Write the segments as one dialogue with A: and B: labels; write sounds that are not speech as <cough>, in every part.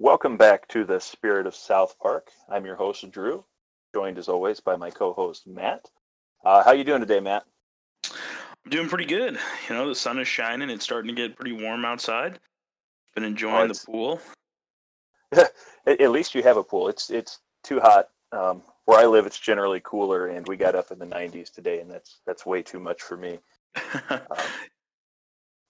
A: Welcome back to the Spirit of South Park. I'm your host Drew, joined as always by my co-host Matt. Uh, how you doing today, Matt?
B: I'm doing pretty good. You know, the sun is shining. It's starting to get pretty warm outside. Been enjoying oh, the pool. <laughs>
A: at least you have a pool. It's it's too hot. Um, where I live, it's generally cooler, and we got up in the 90s today, and that's that's way too much for me. <laughs> Um,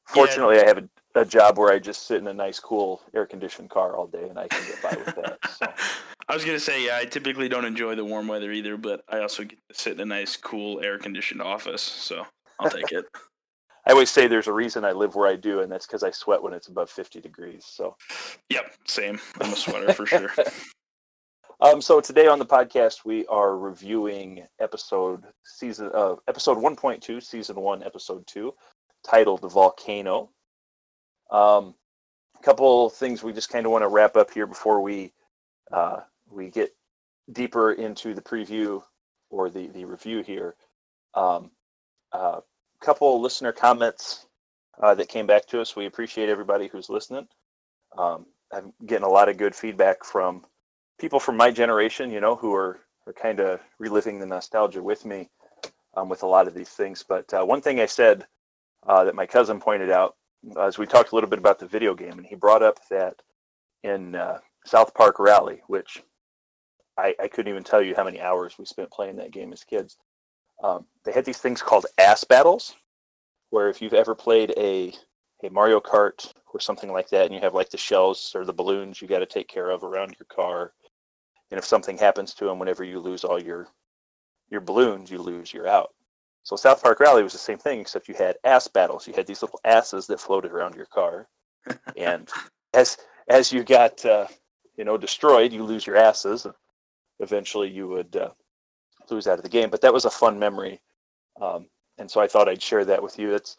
A: fortunately, yeah. I have a, a job where I just sit in a nice, cool, air-conditioned car all day, and I can get by with that. So. <laughs>
B: I was gonna say, yeah, I typically don't enjoy the warm weather either, but I also get to sit in a nice, cool, air-conditioned office, so I'll take it. <laughs> <laughs>
A: I always say there's a reason I live where I do, and that's because I sweat when it's above 50 degrees. So.
B: Yep, same. I'm a sweater for sure.
A: Um, so today on the podcast we are reviewing episode season uh, episode 1.2, season one, episode two, titled the "Volcano." Um, a couple things we just kind of want to wrap up here before we uh, we get deeper into the preview or the the review here. Um, a uh, couple listener comments uh, that came back to us. We appreciate everybody who's listening. Um, I'm getting a lot of good feedback from people from my generation, you know, who are, are kind of reliving the nostalgia with me um, with a lot of these things. But uh, one thing I said uh, that my cousin pointed out as we talked a little bit about the video game, and he brought up that in uh, South Park Rally, which I, I, couldn't even tell you how many hours we spent playing that game as kids. Um, they had these things called ass battles, where if you've ever played a a Mario Kart or something like that, and you have like the shells or the balloons you got to take care of around your car, and if something happens to them, whenever you lose all your your balloons, you lose, you're out. So South Park Rally was the same thing, except you had ass battles. You had these little asses that floated around your car, <laughs> and as as you got uh, you know destroyed, you lose your asses. Eventually, you would uh, lose out of the game. But that was a fun memory, um, and so I thought I'd share that with you. It's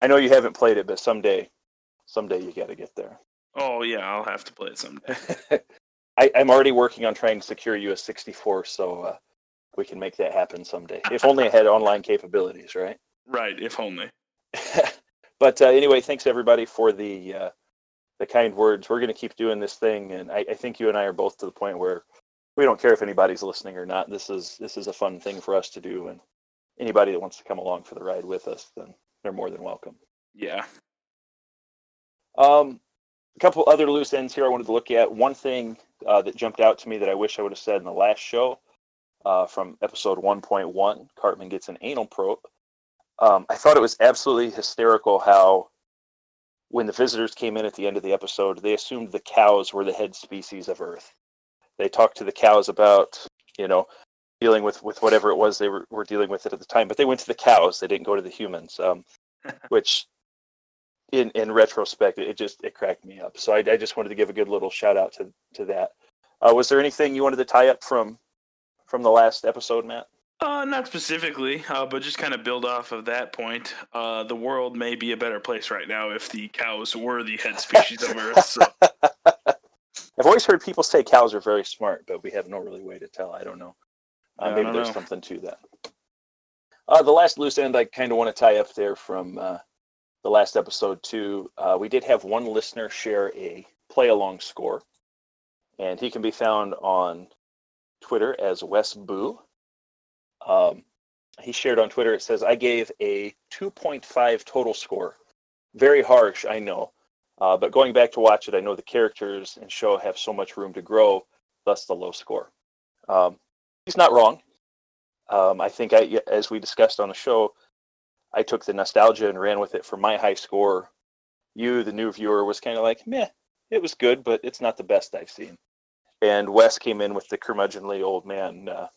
A: I know you haven't played it, but someday, someday you got to get there.
B: Oh yeah, I'll have to play it someday. <laughs>
A: I, am already working on trying to secure you a 64, so uh, we can make that happen someday. If only I had online capabilities, right?
B: Right, if only. <laughs>
A: but uh, anyway, thanks everybody for the uh, the kind words. We're going to keep doing this thing, and I, I, think you and I are both to the point where we don't care if anybody's listening or not. This is this is a fun thing for us to do, and anybody that wants to come along for the ride with us, then they're more than welcome.
B: Yeah.
A: Um, a couple other loose ends here I wanted to look at. One thing uh, that jumped out to me that I wish I would have said in the last show uh, from episode 1.1, Cartman gets an anal probe. Um, I thought it was absolutely hysterical how, when the visitors came in at the end of the episode, they assumed the cows were the head species of Earth. They talked to the cows about, you know, dealing with, with whatever it was they were, were dealing with it at the time, but they went to the cows. They didn't go to the humans, um, <laughs> which in in retrospect, it just it cracked me up. So I, I just wanted to give a good little shout out to to that. Uh, was there anything you wanted to tie up from from the last episode, Matt?
B: Uh, not specifically, uh, but just kind of build off of that point. Uh, the world may be a better place right now if the cows were the head species of Earth. So. <laughs>
A: I've always heard people say cows are very smart, but we have no really way to tell. I don't know. Uh, maybe don't there's know. something to that. Uh, the last loose end I kind of want to tie up there from uh, the last episode too. Uh, we did have one listener share a play along score, and he can be found on Twitter as Wes Boo. Um, he shared on Twitter. It says, "I gave a 2.5 total score. Very harsh, I know, uh, but going back to watch it, I know the characters and show have so much room to grow. Thus, the low score." Um, he's not wrong. Um, I think, I, as we discussed on the show, I took the nostalgia and ran with it for my high score. You, the new viewer, was kind of like, meh, it was good, but it's not the best I've seen. And Wes came in with the curmudgeonly old man uh,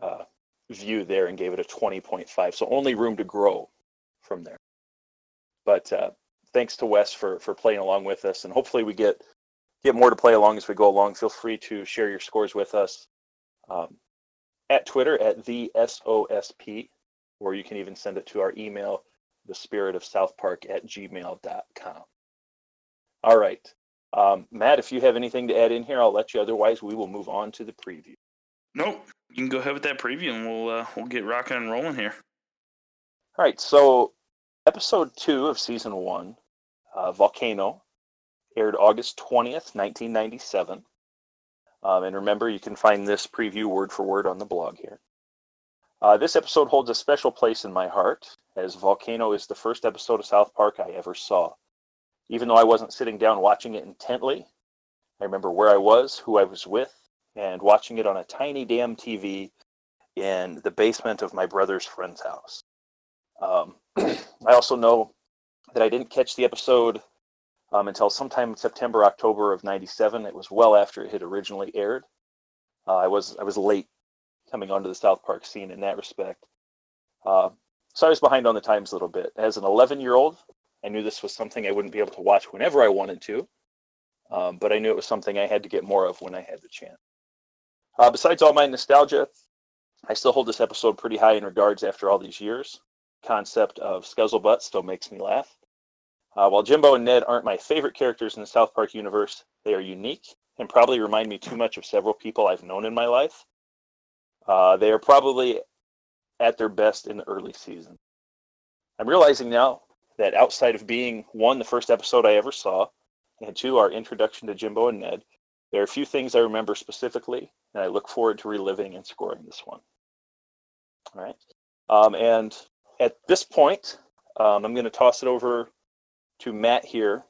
A: uh, view there and gave it a 20.5. So only room to grow from there. But uh, thanks to Wes for for playing along with us, and hopefully we get get more to play along as we go along. Feel free to share your scores with us um, at Twitter at the SOSP or you can even send it to our email, the spirit of South Park at gmail.com. All right. Um, Matt, if you have anything to add in here, I'll let you. Otherwise, we will move on to the preview.
B: Nope. You can go ahead with that preview and we'll uh, we'll get rocking and rolling here.
A: All right. So, episode two of season one, uh, Volcano, aired August 20th, 1997. Um, and remember, you can find this preview word for word on the blog here. Uh, this episode holds a special place in my heart, as Volcano is the first episode of South Park I ever saw. Even though I wasn't sitting down watching it intently, I remember where I was, who I was with, and watching it on a tiny damn TV in the basement of my brother's friend's house. Um, <clears throat> I also know that I didn't catch the episode um, until sometime in September, October of '97. It was well after it had originally aired. Uh, I was I was late coming onto the South Park scene in that respect. Uh, so I was behind on the times a little bit. As an 11 year old, I knew this was something I wouldn't be able to watch whenever I wanted to, um, but I knew it was something I had to get more of when I had the chance. Uh, besides all my nostalgia, I still hold this episode pretty high in regards after all these years. Concept of Scuzzlebutt still makes me laugh. Uh, while Jimbo and Ned aren't my favorite characters in the South Park universe, they are unique and probably remind me too much of several people I've known in my life. Uh, they are probably at their best in the early season. I'm realizing now that outside of being one, the first episode I ever saw, and two, our introduction to Jimbo and Ned, there are a few things I remember specifically, and I look forward to reliving and scoring this one. All right. Um, and at this point, um, I'm going to toss it over to Matt here.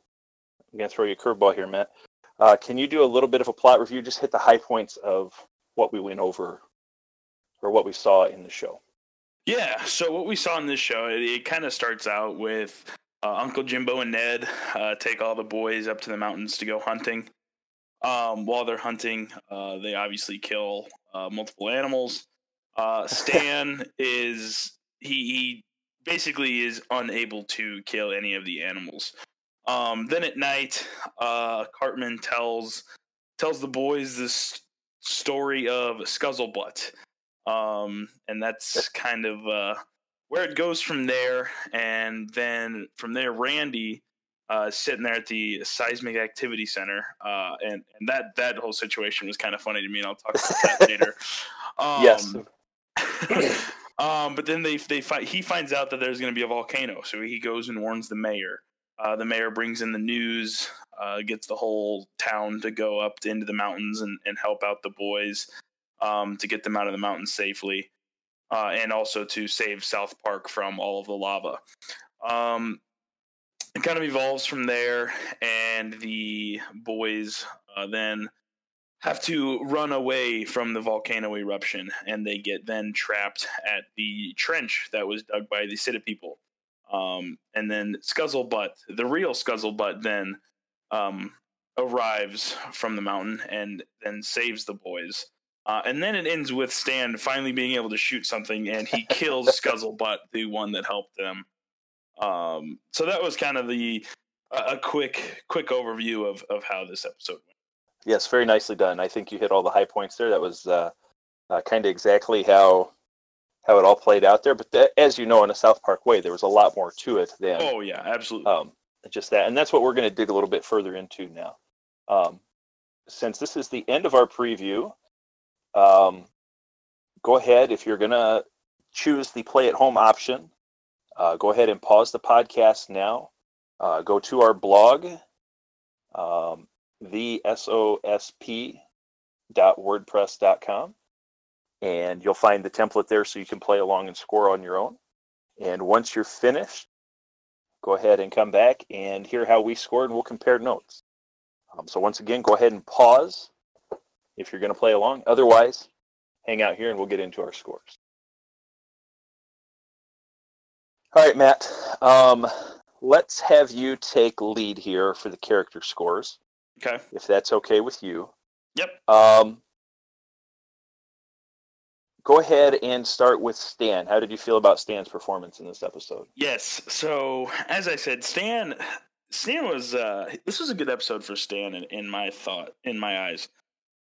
A: I'm going to throw you a curveball here, Matt. Uh, can you do a little bit of a plot review? Just hit the high points of what we went over or what we saw in the show.
B: Yeah. So what we saw in this show, it, it kind of starts out with uh, Uncle Jimbo and Ned uh, take all the boys up to the mountains to go hunting. Um, while they're hunting, uh, they obviously kill uh, multiple animals. Uh, <laughs> Stan is he, he basically is unable to kill any of the animals. Um, then at night, uh, Cartman tells tells the boys this story of Scuzzlebutt, um, and that's kind of uh, where it goes from there. And then from there, Randy uh, sitting there at the Seismic Activity Center, uh, and and that that whole situation was kind of funny to me, and I'll talk about that <laughs> later.
A: Um, yes. <laughs>
B: Um, but then they they find he finds out that there's going to be a volcano, so he goes and warns the mayor. Uh, the mayor brings in the news, uh, gets the whole town to go up into the mountains and, and help out the boys um, to get them out of the mountains safely, uh, and also to save South Park from all of the lava. Um, it kind of evolves from there, and the boys uh, then have to run away from the volcano eruption, and they get then trapped at the trench that was dug by the City people. Um, and then Scuzzlebutt, the real Scuzzlebutt, then um, arrives from the mountain and then saves the boys. Uh, and then it ends with Stan finally being able to shoot something, and he kills <laughs> Scuzzlebutt, the one that helped them. Um, so that was kind of the a quick quick overview of of how this episode went.
A: Yes, very nicely done. I think you hit all the high points there. That was uh, uh, kind of exactly how how it all played out there. But that, as you know, in a South Park way, there was a lot more to it than
B: oh yeah, absolutely.
A: Um, just that, and that's what we're going to dig a little bit further into now. Um, since this is the end of our preview, um, go ahead if you're going to choose the play at home option. Uh, go ahead and pause the podcast now. Uh, go to our blog. Um, thesosp.wordpress.com. And you'll find the template there so you can play along and score on your own. And once you're finished, go ahead and come back and hear how we scored and we'll compare notes. Um, so once again, go ahead and pause if you're going to play along. Otherwise, hang out here and we'll get into our scores. All right, Matt. Um, let's have you take lead here for the character scores.
B: Okay.
A: If that's okay with you.
B: Yep.
A: Um, go ahead and start with Stan. How did you feel about Stan's performance in this episode?
B: Yes. So as I said, Stan Stan was uh this was a good episode for Stan in, in my thought in my eyes.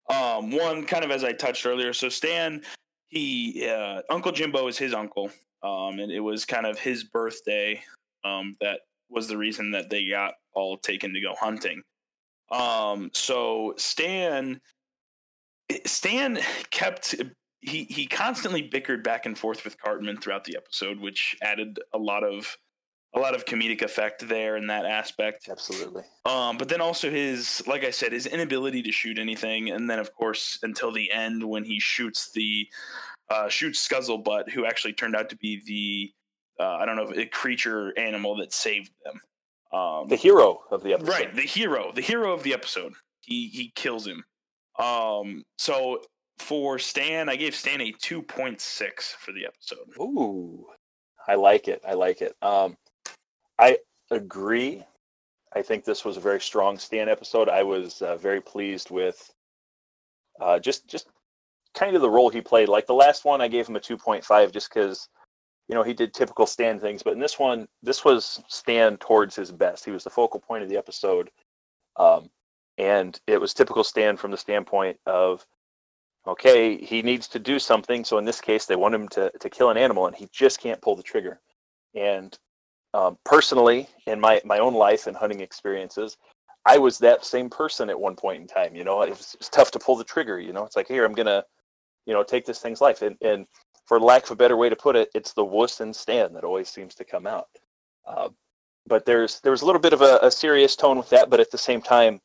B: Um one kind of as I touched earlier, so Stan he uh Uncle Jimbo is his uncle. Um and it was kind of his birthday um that was the reason that they got all taken to go hunting. Um, so Stan, Stan kept he he constantly bickered back and forth with Cartman throughout the episode, which added a lot of a lot of comedic effect there in that aspect.
A: Absolutely.
B: Um, but then also his, like I said, his inability to shoot anything, and then of course until the end when he shoots the uh, shoots Scuzzlebutt, who actually turned out to be the uh, I don't know a creature animal that saved them.
A: Um, the hero of the episode,
B: right? The hero, the hero of the episode. He he kills him. Um, so for Stan, I gave Stan a two point six for the episode.
A: Ooh, I like it. I like it. Um, I agree. I think this was a very strong Stan episode. I was uh, very pleased with uh, just just kind of the role he played. Like the last one, I gave him a two point five just because you know he did typical Stan things. But in this one, this was Stan towards his best. He was the focal point of the episode, um, and it was typical Stan from the standpoint of okay, he needs to do something. So in this case, they want him to to kill an animal, and he just can't pull the trigger. And um, personally, in my my own life and hunting experiences, I was that same person at one point in time. You know, it was, it tough to pull the trigger. You know, it's like here I'm gonna, you know, take this thing's life. And and for lack of a better way to put it, it's the wuss and Stan that always seems to come out. Uh, but there's there was a little bit of a, a serious tone with that, but at the same time,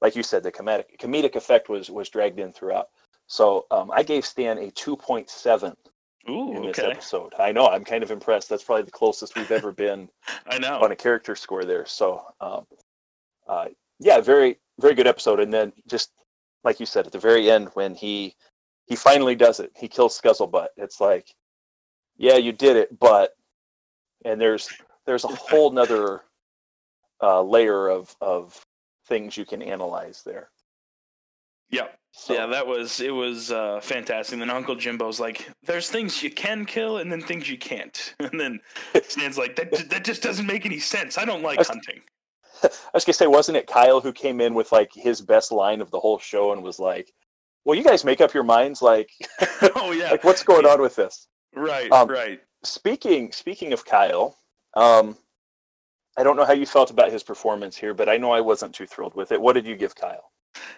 A: like you said, the comedic comedic effect was was dragged in throughout. So um, I gave Stan a 2.7
B: Ooh,
A: in this
B: okay.
A: episode. I know I'm kind of impressed. That's probably the closest we've ever been <laughs>
B: I know.
A: on a character score there. So um, uh, yeah, very very good episode. And then just like you said at the very end when he he finally does it, he kills Scuzzlebutt. It's like, yeah, you did it, but and there's there's a whole nother uh, layer of of things you can analyze there.
B: Yeah. So. Yeah, that was it was uh, fantastic. And then Uncle Jimbo's like, "There's things you can kill, and then things you can't." <laughs> And then Stan's like, "That that just doesn't make any sense. I don't like I was, hunting." <laughs>
A: I was gonna say, wasn't it Kyle who came in with like his best line of the whole show and was like, "Well, you guys make up your minds. Like, <laughs>
B: oh yeah,
A: like what's going on with this?"
B: Right, um, right.
A: Speaking speaking of Kyle, um, I don't know how you felt about his performance here, but I know I wasn't too thrilled with it. What did you give Kyle?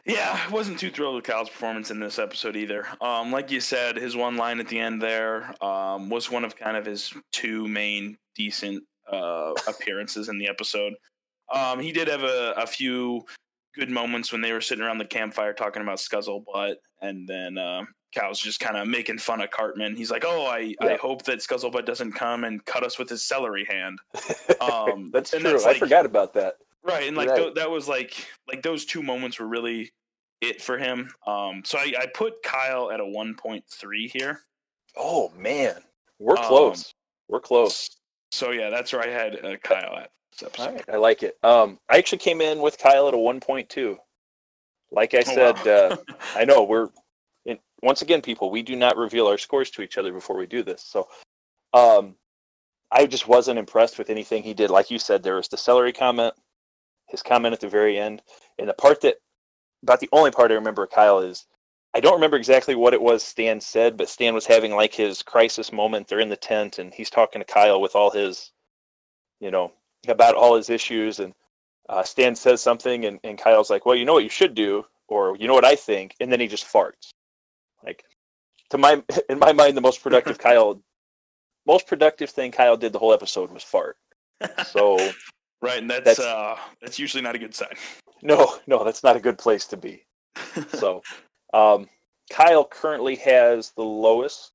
B: Yeah, I wasn't too thrilled with Kyle's performance in this episode either. Um, like you said, his one line at the end there um, was one of kind of his two main decent uh, appearances in the episode. Um, he did have a, a, few good moments when they were sitting around the campfire talking about Scuzzlebutt, and then uh, Kyle's just kind of making fun of Cartman. He's like, "Oh, I, yeah. I hope that Scuzzlebutt doesn't come and cut us with his celery hand." <laughs>
A: Um, that's true. That's like, I forgot about that.
B: Right, and like right. Th- that was like like those two moments were really it for him. Um, so I, I put Kyle at a one point three here.
A: Oh man, we're um, close. We're close.
B: So yeah, that's where I had uh, Kyle at.
A: All right, I like it. Um, I actually came in with Kyle at a one point two. Like I said, oh, wow. uh, <laughs> I know we're in, once again, people. We do not reveal our scores to each other before we do this. So, um, I just wasn't impressed with anything he did. Like you said, there was the celery comment his comment at the very end. And the part that, about the only part I remember, Kyle, is I don't remember exactly what it was Stan said, but Stan was having like his crisis moment. They're in the tent and he's talking to Kyle with all his, you know, about all his issues. And uh, Stan says something and, and Kyle's like, well, you know what you should do, or you know what I think. And then he just farts. Like, to my, <laughs> in my mind, the most productive <laughs> Kyle, most productive thing Kyle did the whole episode was fart. <laughs> So
B: Right, and that's that's, uh, that's usually not a good sign. <laughs>
A: No, no, that's not a good place to be. so, <laughs> um, Kyle currently has the lowest,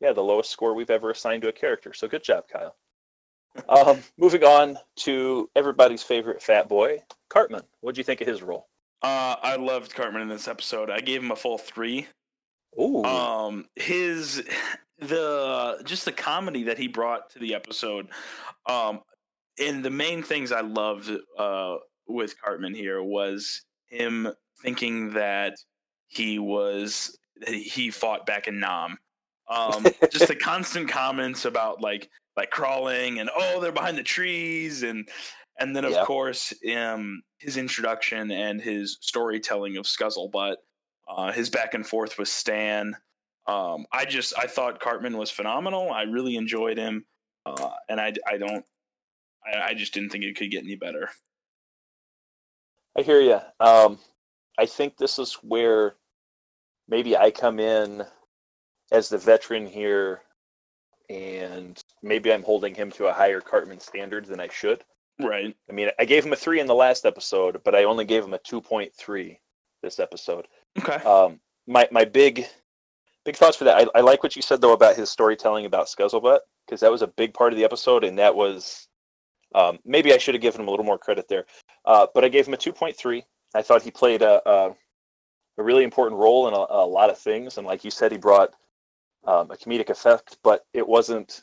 A: yeah, the lowest score we've ever assigned to a character. So good job, Kyle. <laughs> um, moving on to everybody's favorite fat boy, Cartman. What do you think of his role?
B: Uh, I loved Cartman in this episode. I gave him a full three.
A: Ooh.
B: Um, his <sighs> the just the comedy that he brought to the episode. Um, and the main things I loved uh, with Cartman here was him thinking that he was he fought back in Nam. Um, just the <laughs> constant comments about like like crawling and oh they're behind the trees and and then of yeah. course um, his introduction and his storytelling of Scuzzlebutt, uh, his back and forth with Stan. Um, I just I thought Cartman was phenomenal. I really enjoyed him, uh, and I I don't I, I just didn't think it could get any better.
A: I hear you. Um, I think this is where maybe I come in as the veteran here and maybe I'm holding him to a higher Cartman standard than I should.
B: Right.
A: I mean, I gave him a three in the last episode, but I only gave him a two point three this episode.
B: Okay.
A: Um, my my big big thoughts for that. I, I like what you said though about his storytelling about Scuzzlebutt because that was a big part of the episode, and that was um, maybe I should have given him a little more credit there. Uh, but I gave him a two point three. I thought he played a, a a really important role in a, a lot of things, and like you said, he brought um, a comedic effect, but it wasn't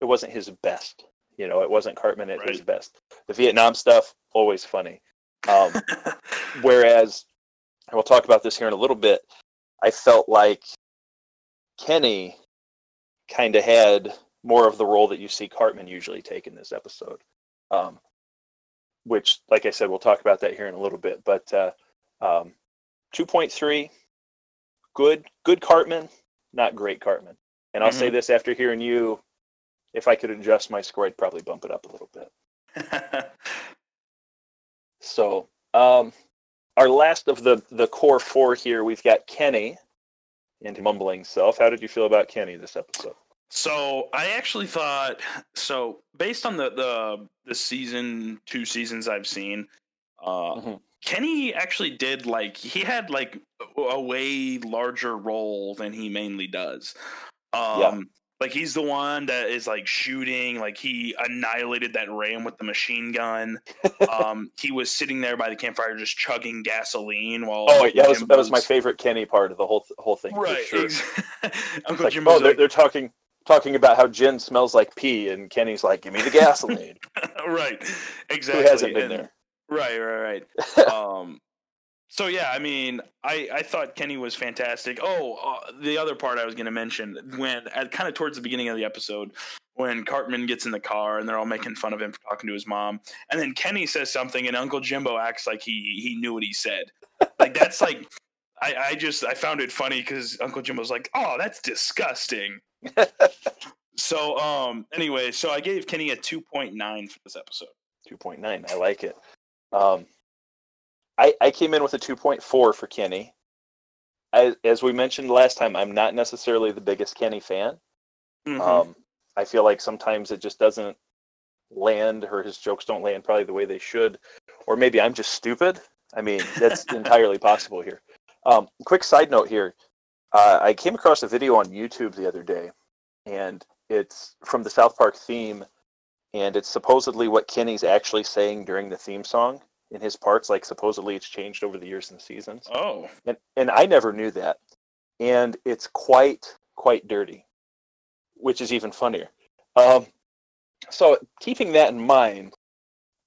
A: it wasn't his best. You know, it wasn't Cartman at his best. The Vietnam stuff always funny. Um, <laughs> whereas, and we'll talk about this here in a little bit. I felt like Kenny kind of had more of the role that you see Cartman usually take in this episode. Um, which, like I said, we'll talk about that here in a little bit. But uh, um, 2.3, good, good Cartman, not great Cartman. And I'll say this after hearing you, if I could adjust my score, I'd probably bump it up a little bit. <laughs> So, um, our last of the the core four here, we've got Kenny and mumbling self. How did you feel about Kenny this episode?
B: So I actually thought so based on the the the season two seasons I've seen, uh,
A: Mhm.
B: Kenny actually did like he had like a way larger role than he mainly does. Um,
A: Yeah.
B: like he's the one that is like shooting, like he annihilated that ram with the machine gun. <laughs> um, he was sitting there by the campfire just chugging gasoline while
A: Oh, yeah, that was that was my favorite Kenny part of the whole whole thing.
B: right.
A: sure. <laughs>
B: Uncle
A: like, oh, they're,
B: like,
A: they're talking talking about how gin smells like pee, and Kenny's like, "Give me the gasoline." <laughs>
B: right, Exactly.
A: Who hasn't been
B: and-
A: there?
B: Right, right, right. <laughs> um, so yeah, I mean, I I thought Kenny was fantastic. Oh, uh, the other part I was going to mention when at kind of towards the beginning of the episode when Cartman gets in the car and they're all making fun of him for talking to his mom, and then Kenny says something and Uncle Jimbo acts like he he knew what he said. Like that's like. I, I just I found it funny because Uncle Jimbo's like, oh, that's disgusting. <laughs> so um anyway, so I gave Kenny a two point nine for this episode.
A: Two point nine. I like it. Um, I I came in with a two point four for Kenny. I, as we mentioned last time, I'm not necessarily the biggest Kenny fan.
B: Mhm.
A: Um, I feel like sometimes it just doesn't land, or his jokes don't land probably the way they should, or maybe I'm just stupid. I mean, that's <laughs> entirely possible here. Um, quick side note here: uh, I came across a video on YouTube the other day, and it's from the South Park theme, and it's supposedly what Kenny's actually saying during the theme song in his parts. Like supposedly it's changed over the years and seasons
B: oh,
A: and and I never knew that, and it's quite quite dirty, which is even funnier. Um, so keeping that in mind,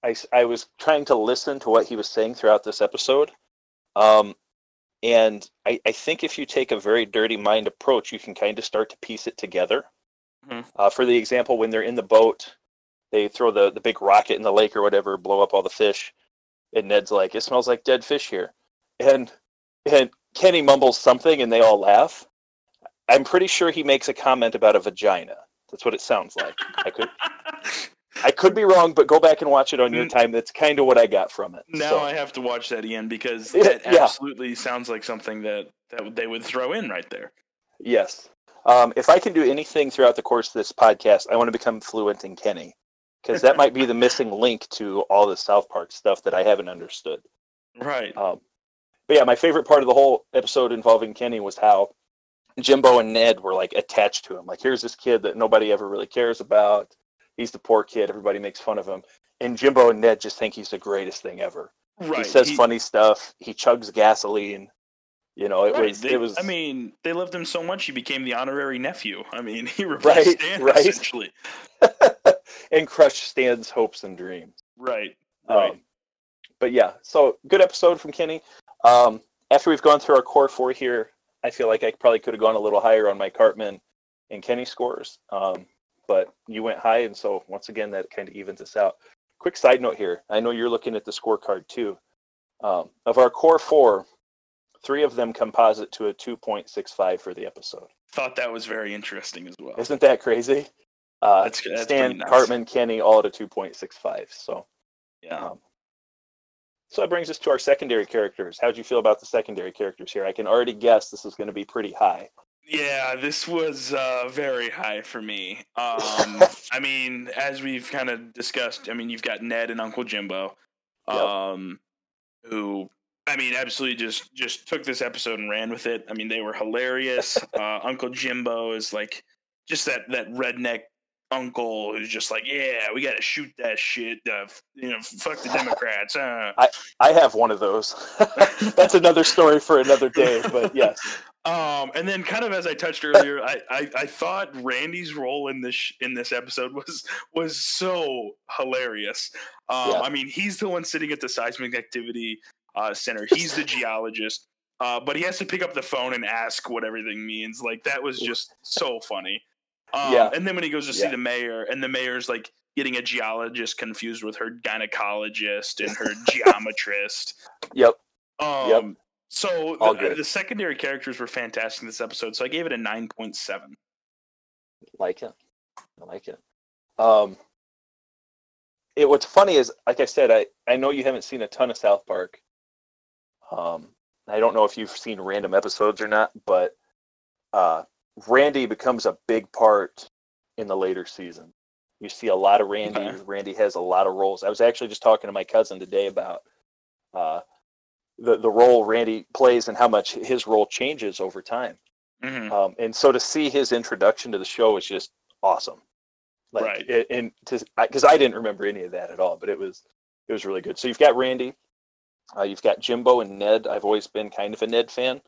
A: I I was trying to listen to what he was saying throughout this episode, um, and I I think if you take a very dirty mind approach, you can kind of start to piece it together.
B: Mhm.
A: Uh, for the example, when they're in the boat, they throw the the big rocket in the lake or whatever, blow up all the fish, and Ned's like, "It smells like dead fish here," and and Kenny mumbles something and they all laugh. I'm pretty sure he makes a comment about a vagina. That's what it sounds like. I could <laughs> I could be wrong, but go back and watch it on your
B: Mm.
A: time. That's kind of what I got from it.
B: now
A: So,
B: I have to watch that again because that
A: yeah.
B: absolutely sounds like something that that they would throw in right there.
A: yes. Um, if I can do anything throughout the course of this podcast, I want to become fluent in Kenny because that might be the missing link to all the South Park stuff that I haven't understood.
B: Right.
A: Um, but yeah, my favorite part of the whole episode involving Kenny was how Jimbo and Ned were like attached to him. Like, here's this kid that nobody ever really cares about. He's the poor kid. Everybody makes fun of him. And Jimbo and Ned just think he's the greatest thing ever.
B: right.
A: He says
B: He-
A: funny stuff. He chugs gasoline. You know, it
B: right,
A: was
B: they-
A: it was
B: I mean, they loved him so much he became the honorary nephew. I mean, <laughs> he replaced
A: Right,
B: Stan
A: right.
B: essentially. <laughs>
A: and crushed Stan's hopes and dreams.
B: Right. Right.
A: Um, but yeah, so good episode from Kenny. Um, after we've gone through our core four here, I feel like I probably could have gone a little higher on my Cartman and Kenny scores. Um, but you went high, and so once again, that kind of evens us out. Quick side note here: I know you're looking at the scorecard too. Um, of our core four, three of them composite to a 2.65 for the episode.
B: Thought that was very interesting as well.
A: Isn't that crazy? Uh,
B: That's- that's
A: Stan,
B: nice.
A: Cartman, Kenny, all at a 2.65. So.
B: Yeah.
A: Um, so that brings us to our secondary characters. How'd you feel about the secondary characters here? I can already guess this is going to be pretty high.
B: Yeah, this was uh, very high for me. Um, <laughs> I mean, as we've kind of discussed, I mean, you've got Ned and Uncle Jimbo, um, yep. who, I mean, absolutely just just took this episode and ran with it. I mean, they were hilarious. <laughs> uh, Uncle Jimbo is like just that that redneck uncle who's just like, yeah, we got to shoot that shit. Uh, you know, fuck the Democrats. Uh.
A: I I have one of those. <laughs> That's another story for another day. But yes.
B: Um, and then, kind of as I touched earlier, I, I, I thought Randy's role in this in this episode was was so hilarious. Um, yeah. I mean, he's the one sitting at the seismic activity uh, center. He's the <laughs> geologist, uh, but he has to pick up the phone and ask what everything means. Like that was just so funny. Um, yeah. And then when he goes to see yeah. the mayor, and the mayor's like getting a geologist confused with her gynecologist and her <laughs> geometrist.
A: Yep.
B: Um, yep. So the, the, secondary characters were fantastic in this episode. So I gave it a nine point seven.
A: Like it. I like it. Um, it what's funny is, like I said, I I know you haven't seen a ton of South Park. Um, I don't know if you've seen random episodes or not, but uh, Randy becomes a big part in the later season. You see a lot of Randy. Okay. Randy has a lot of roles. I was actually just talking to my cousin today about uh, the the role Randy plays and how much his role changes over time. Mm-hmm. Um, and so to see his introduction to the show is just awesome. Like, right. It, and because I didn't remember any of that at all, but it was it was really good. So you've got Randy, uh, you've got Jimbo and Ned. I've always been kind of a Ned fan.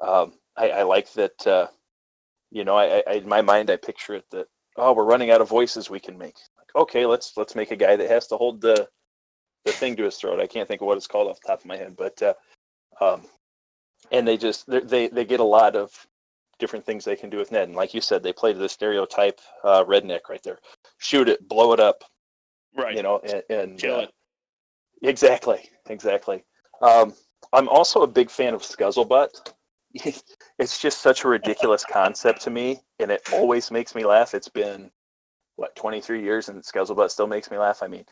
A: Um, I, I, like that. Uh, you know, I, I, in my mind, I picture it that oh, we're running out of voices we can make. Like, okay, let's let's make a guy that has to hold the the thing to his throat. I can't think of what it's called off the top of my head, but uh, um, and they just they they get a lot of different things they can do with Ned. And like you said, they played the stereotype uh, redneck right there. Shoot it, blow it up,
B: right?
A: You know, and, and
B: kill uh, it.
A: Exactly, exactly. Um, I'm also a big fan of Scuzzlebutt. <laughs> it's just such a ridiculous concept to me, and it always makes me laugh. It's been what 23 years, and Scuzzlebutt still makes me laugh. I mean,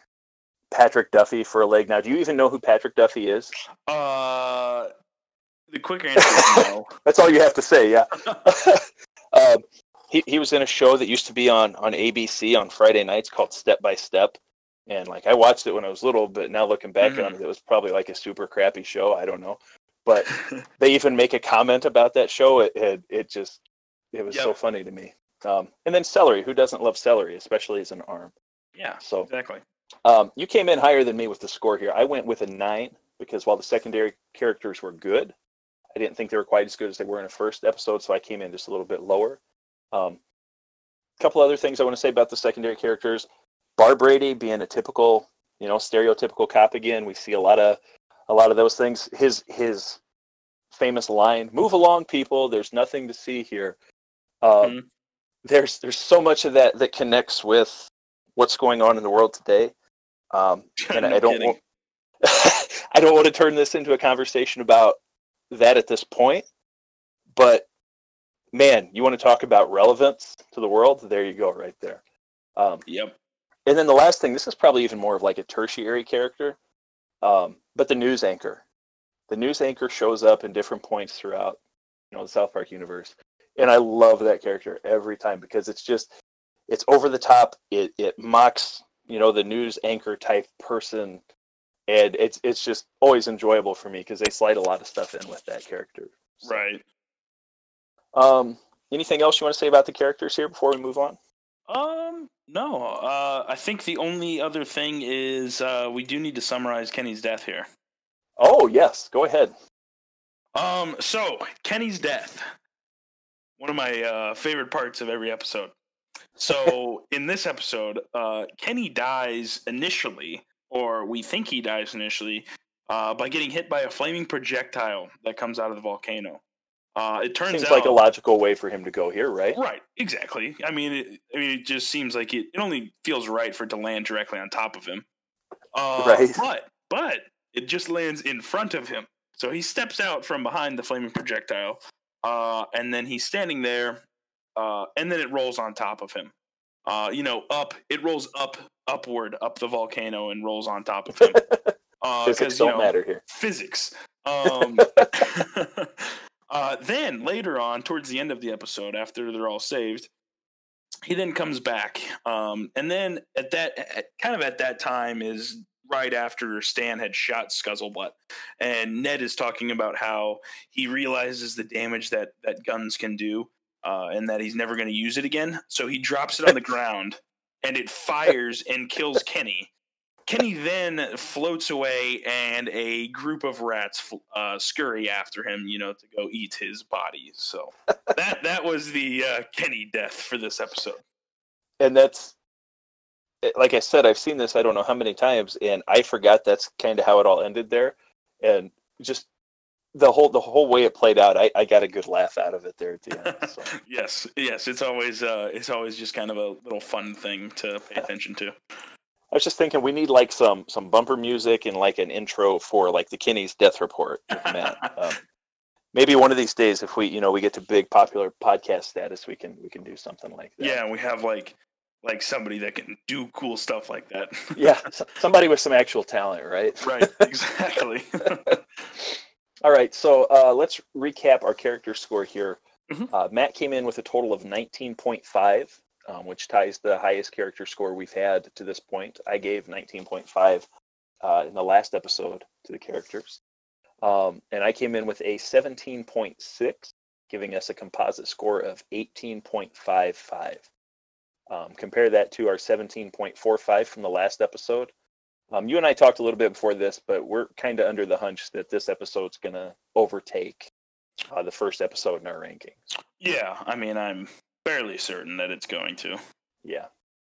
A: Patrick Duffy for a leg. Now, do you even know who Patrick Duffy is?
B: Uh, the quick answer is no. <laughs>
A: That's all you have to say. Yeah. <laughs> um, he he was in a show that used to be on on ABC on Friday nights called Step by Step, and like I watched it when I was little, but now looking back mm-hmm. on it, it was probably like a super crappy show. I don't know, but <laughs> they even make a comment about that show. It it, it just it was yep. so funny to me. Um, and then celery. Who doesn't love celery, especially as an arm?
B: Yeah. So exactly.
A: Um, you came in higher than me with the score here. I went with a nine because while the secondary characters were good, I didn't think they were quite as good as they were in the first episode, so I came in just a little bit lower. A um, couple other things I want to say about the secondary characters. Barbrady being a typical, you know, stereotypical cop again. We see a lot of a lot of those things. His his famous line, "Move along, people. There's nothing to see here." Um, mm-hmm. There's there's so much of that that connects with what's going on in the world today. Um, <laughs> and no I don't want, <laughs> I don't want to turn this into a conversation about that at this point, but man, you want to talk about relevance to the world? There you go, right there.
B: Um, yep.
A: And then the last thing, this is probably even more of like a tertiary character, um, but the news anchor. The news anchor shows up in different points throughout, you know, the South Park universe, and I love that character every time because it's just it's over the top. It it mocks you know the news anchor type person, and it's it's just always enjoyable for me because they slide a lot of stuff in with that character.
B: So, right.
A: Um. Anything else you want to say about the characters here before we move on?
B: Um. No. Uh. I think the only other thing is uh, we do need to summarize Kenny's death here.
A: Oh yes. Go ahead.
B: Um. So Kenny's death. One of my uh, favorite parts of every episode. So <laughs> in this episode, uh, Kenny dies initially, or we think he dies initially, uh, by getting hit by a flaming projectile that comes out of the volcano. Uh, it turns
A: seems
B: out,
A: like a logical way for him to go here, right?
B: Right, exactly. I mean, it, I mean, it just seems like it, it only feels right for it to land directly on top of him. Uh, right. But but it just lands in front of him, so he steps out from behind the flaming projectile, uh, and then he's standing there uh, and then it rolls on top of him. Uh, you know, up it rolls up upward up the volcano and rolls on top of him. <laughs>
A: Uh, physics don't know, matter here.
B: Physics. Um, <laughs> <laughs> uh, then later on, towards the end of the episode, after they're all saved, he then comes back. Um, and then at that, at, kind of at that time, is right after Stan had shot Scuzzlebutt, and Ned is talking about how he realizes the damage that that guns can do, uh, and that he's never going to use it again. So he drops it on the <laughs> ground, and it fires and kills Kenny. Kenny then floats away, and a group of rats uh, scurry after him, you know, to go eat his body. So that that was the uh, Kenny death for this episode.
A: And that's Eh, like I said, I've seen this I don't know how many times, and I forgot that's kind of how it all ended there, and just the whole the whole way it played out, I, I got a good laugh out of it there at the end. So. <laughs>
B: yes, yes, it's always uh, it's always just kind of a little fun thing to pay attention to.
A: I was just thinking we need like some some bumper music and like an intro for like the Kenny's death report. <laughs> um, maybe one of these days, if we you know we get to big popular podcast status, we can we can do something like that.
B: Yeah, we have like like somebody that can do cool stuff like that. <laughs>
A: yeah, somebody with some actual talent, right?
B: Right, <laughs> exactly.
A: All right, so uh, let's recap our character score here. Mm-hmm. Uh, Matt came in with a total of 19.5, um, which ties the highest character score we've had to this point. I gave 19.5 uh, in the last episode to the characters. Um, and I came in with a 17.6, giving us a composite score of 18.55. Um, compare that to our 17.45 from the last episode. Um, you and I talked a little bit before this, but we're kind of under the hunch that this episode's going to overtake uh, the first episode in our rankings.
B: Yeah, I mean, I'm fairly certain that it's going to.
A: Yeah,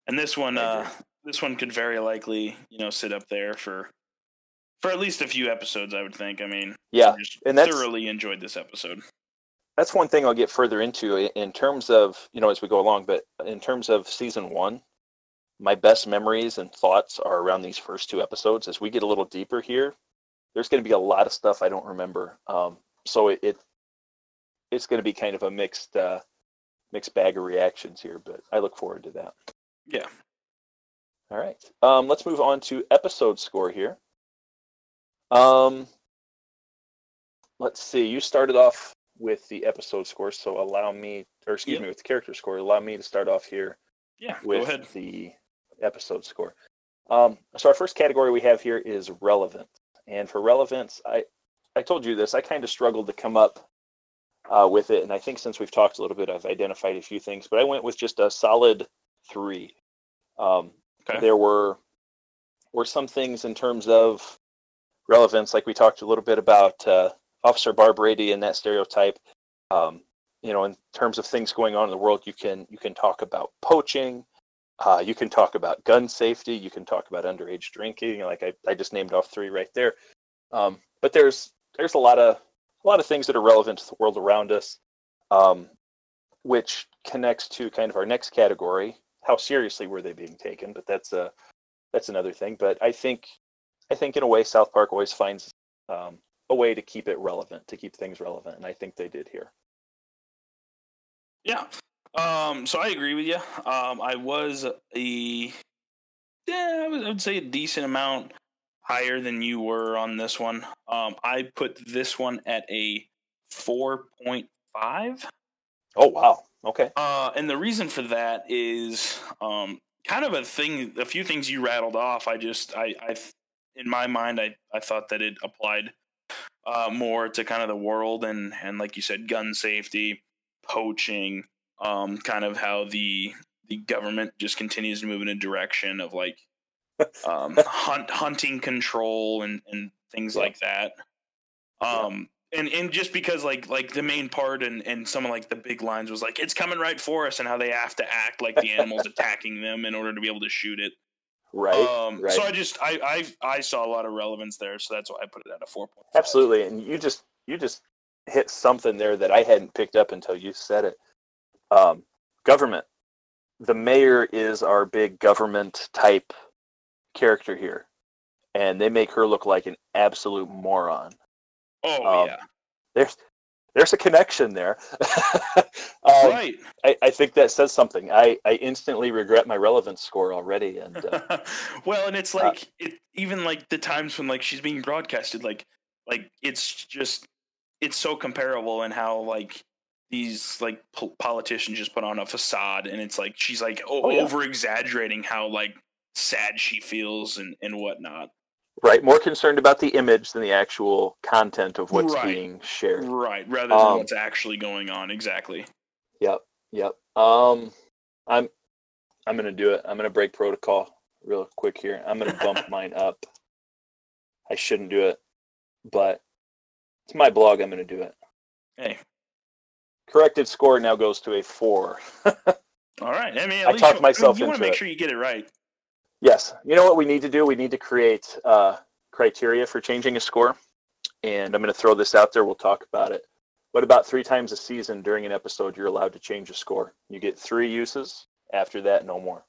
B: and this one, uh, this one could very likely, you know, sit up there for for at least a few episodes. I would think. I mean,
A: yeah,
B: and that's, thoroughly enjoyed this episode
A: that's one thing I'll get further into in terms of you know as we go along. But in terms of season one, my best memories and thoughts are around these first two episodes. As we get a little deeper here, there's going to be a lot of stuff I don't remember. Um, so it, it it's going to be kind of a mixed uh, mixed bag of reactions here. But I look forward to that.
B: Yeah.
A: All right. Um, let's move on to episode score here. Um, let's see. You started off with the episode score. So allow me, or excuse yep. me, with the character score. Allow me to start off here.
B: Yeah,
A: with the episode score. Um, so our first category we have here is relevant, and for relevance, I I told you this. I kind of struggled to come up uh, with it, and I think since we've talked a little bit, I've identified a few things. But I went with just a solid three. Um, okay. There were were some things in terms of relevance, like we talked a little bit about uh, Officer Barbrady and that stereotype. Um, you know, in terms of things going on in the world, you can you can talk about poaching, uh, you can talk about gun safety, you can talk about underage drinking. Like I, I just named off three right there. Um, but there's there's a lot of a lot of things that are relevant to the world around us, um, which connects to kind of our next category. How seriously were they being taken? But that's a that's another thing. But I think I think in a way South Park always finds um, a way to keep it relevant, to keep things relevant, and I think they did here.
B: Yeah. Um, so I agree with you. Um, I was a yeah, I, would say a decent amount higher than you were on this one. Um, I put this one at a four point five.
A: Oh wow! Okay.
B: Uh, and the reason for that is um, kind of a thing. A few things you rattled off. I just I I in my mind I I thought that it applied uh, more to kind of the world and and like you said, gun safety, poaching, um, kind of how the the government just continues to move in a direction of like <laughs> um, <laughs> hunt hunting control and and things yeah. like that. Um, yeah. and and just because like like the main part and and some of like the big lines was like it's coming right for us and how they have to act like the animals <laughs> attacking them in order to be able to shoot it.
A: Right, um, right.
B: So I just I, I I saw a lot of relevance there, so that's why I put it at a four point.
A: Absolutely, and you just you just hit something there that I hadn't picked up until you said it. Um, government. The mayor is our big government type character here, and they make her look like an absolute moron.
B: Oh um, yeah.
A: There's there's a connection there. <laughs>
B: um, right.
A: I, I, think that says something. I, I instantly regret my relevance score already. And uh, <laughs>
B: well, and it's uh, like uh, it, even like the times when like she's being broadcasted, like like it's just it's so comparable in how like these like po- politicians just put on a facade, and it's like she's like
A: Oh, yeah.
B: over exaggerating how like sad she feels and and whatnot.
A: Right. More concerned about the image than the actual content of what's
B: Right.
A: being shared.
B: Right, rather than
A: Um,
B: what's actually going on. Exactly.
A: Yep. Yep. Um, I'm I'm gonna do it. I'm gonna break protocol real quick here. I'm gonna bump <laughs> mine up. I shouldn't do it, but it's my blog. I'm gonna do it.
B: Hey,
A: Corrected score now goes to a four. <laughs>
B: all right. I mean, at
A: I talked
B: you,
A: myself
B: you want to make
A: it.
B: sure you get it right.
A: Yes. You know what we need to do? We need to create uh, criteria for changing a score. And I'm going to throw this out there. We'll talk about it. What about three times a season during an episode, you're allowed to change a score? You get three uses. After that, no more.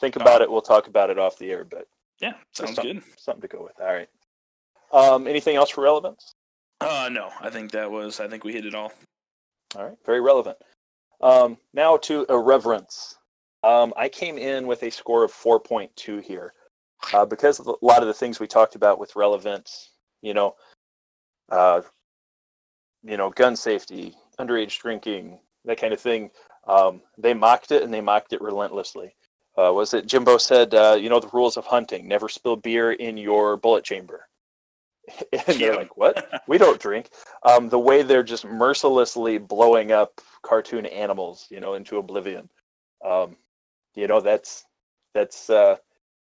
A: Think about it. We'll talk about it off the air, but
B: Yeah, sounds
A: something,
B: good.
A: something to go with. All right. Um, anything else for relevance?
B: Uh, no, I think that was. I think we hit it all.
A: All right, very relevant. Um, now to irreverence. Um, I came in with a score of 4.2 here uh, because of a lot of the things we talked about with relevance. You know, uh, you know, gun safety, underage drinking, that kind of thing. Um, they mocked it and they mocked it relentlessly. Uh, was it Jimbo said, uh, you know, the rules of hunting: never spill beer in your bullet chamber. <laughs> and they're like, what? <laughs> we don't drink. Um, the way they're just mercilessly blowing up cartoon animals, you know, into oblivion. Um, you know, that's that's uh,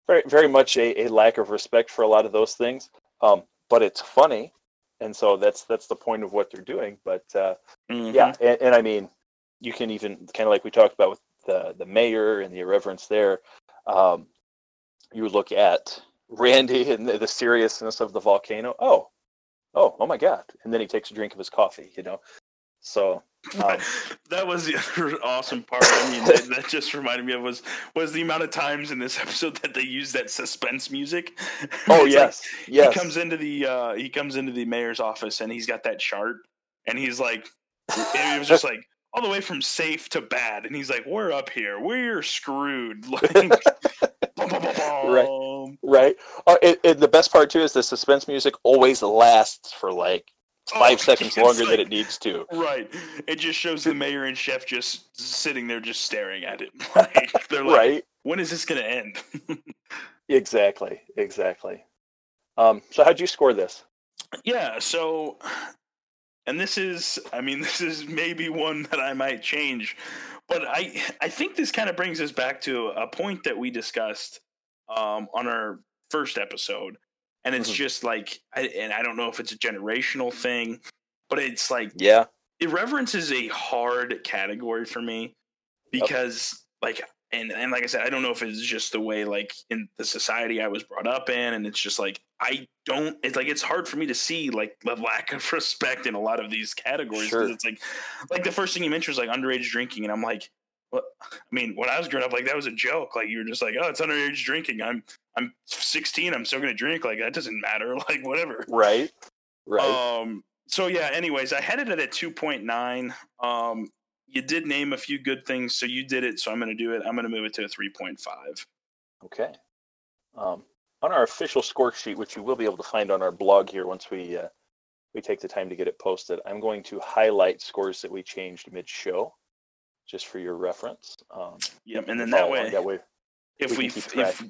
A: very very much a, a lack of respect for a lot of those things. Um, but it's funny, and so that's that's the point of what they're doing. But uh,
B: Mhm.
A: yeah, and, and I mean, you can even kind of like we talked about with the the mayor and the irreverence there. Um, you look at Randy <laughs> and the, the seriousness of the volcano. Oh, oh, oh my God! And then he takes a drink of his coffee. You know, so um, <laughs>
B: that was the <laughs> other awesome part. I mean, that, that just reminded me of was was the amount of times in this <laughs> episode that they used that suspense music.
A: oh
B: It's like
A: yes, yes,
B: He comes into the uh, he comes into the mayor's office and he's got that chart and he's like, it was just like all the way from safe to bad, and he's like, "We're up here, we're screwed." Like, bum, bum, bum, bum.
A: right. It, it, the best part too is the suspense music always lasts for like <laughs> five
B: Oh,
A: seconds longer
B: like-
A: than it needs to.
B: Right. It just shows the mayor and chef just sitting there, just staring at it. <laughs> Like they're like,
A: right.
B: "When is this gonna end?" <laughs>
A: Exactly. Exactly. Um, so how'd you score this?
B: Yeah, so and this is I mean this is maybe one that I might change, but I I think this kind of brings us back to a point that we discussed um on our first episode. And it's
A: Mhm.
B: just like I, and I don't know if it's a generational thing, but it's like
A: Yeah.
B: irreverence is a hard category for me because like and and like I said, I don't know if it's just the way like in the society I was brought up in, and it's just like I don't. It's like it's hard for me to see like the lack of respect in a lot of these categories because
A: Sure.
B: it's like like the first thing you mentioned was like underage drinking, and I'm like, what? I mean, when I was growing up, like that was a joke. Like you were just like, oh, it's underage drinking. I'm I'm 16. I'm still gonna drink. Like that doesn't matter. <laughs> Like whatever.
A: Right. Right.
B: Um. So yeah. Anyways, I had it at a two point nine. Um. You did name a few good things, so you did it. So I'm going to do it. I'm going to move it to a three point five.
A: Okay. Um, on our official score sheet, which you will be able to find on our blog here once we uh, we take the time to get it posted, I'm going to highlight scores that we changed mid-show, just for your reference. Um,
B: Yep. And then that way,
A: that way,
B: if
A: we
B: if.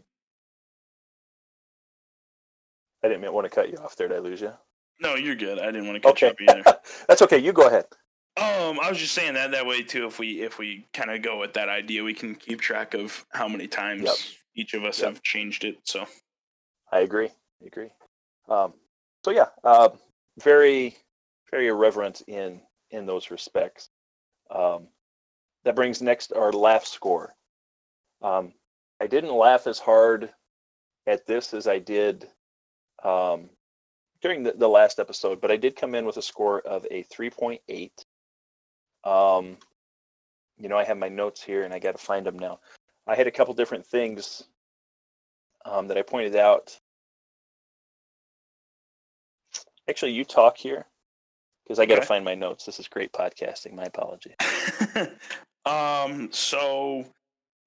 A: I didn't want to cut you off there. Did I lose you?
B: no, you're good. I didn't want to cut
A: Okay.
B: you up either. <laughs>
A: That's okay. You go ahead.
B: Um, I was just saying that that way too. If we if we kind of go with that idea, we can keep track of how many times
A: Yep.
B: each of us
A: Yep.
B: have changed it. So
A: I agree. I agree. Um, so yeah, uh, very, very irreverent in in those respects. Um, that brings next our laugh score. Um, I didn't laugh as hard at this as I did um, during the, the last episode, but I did come in with a score of a 3.8. Um, you know, I have my notes here and I got to find them now. I had a couple different things um, that I pointed out. Actually, you talk here because I got to
B: Okay.
A: find my notes. This is great podcasting. My apology. <laughs>
B: um, so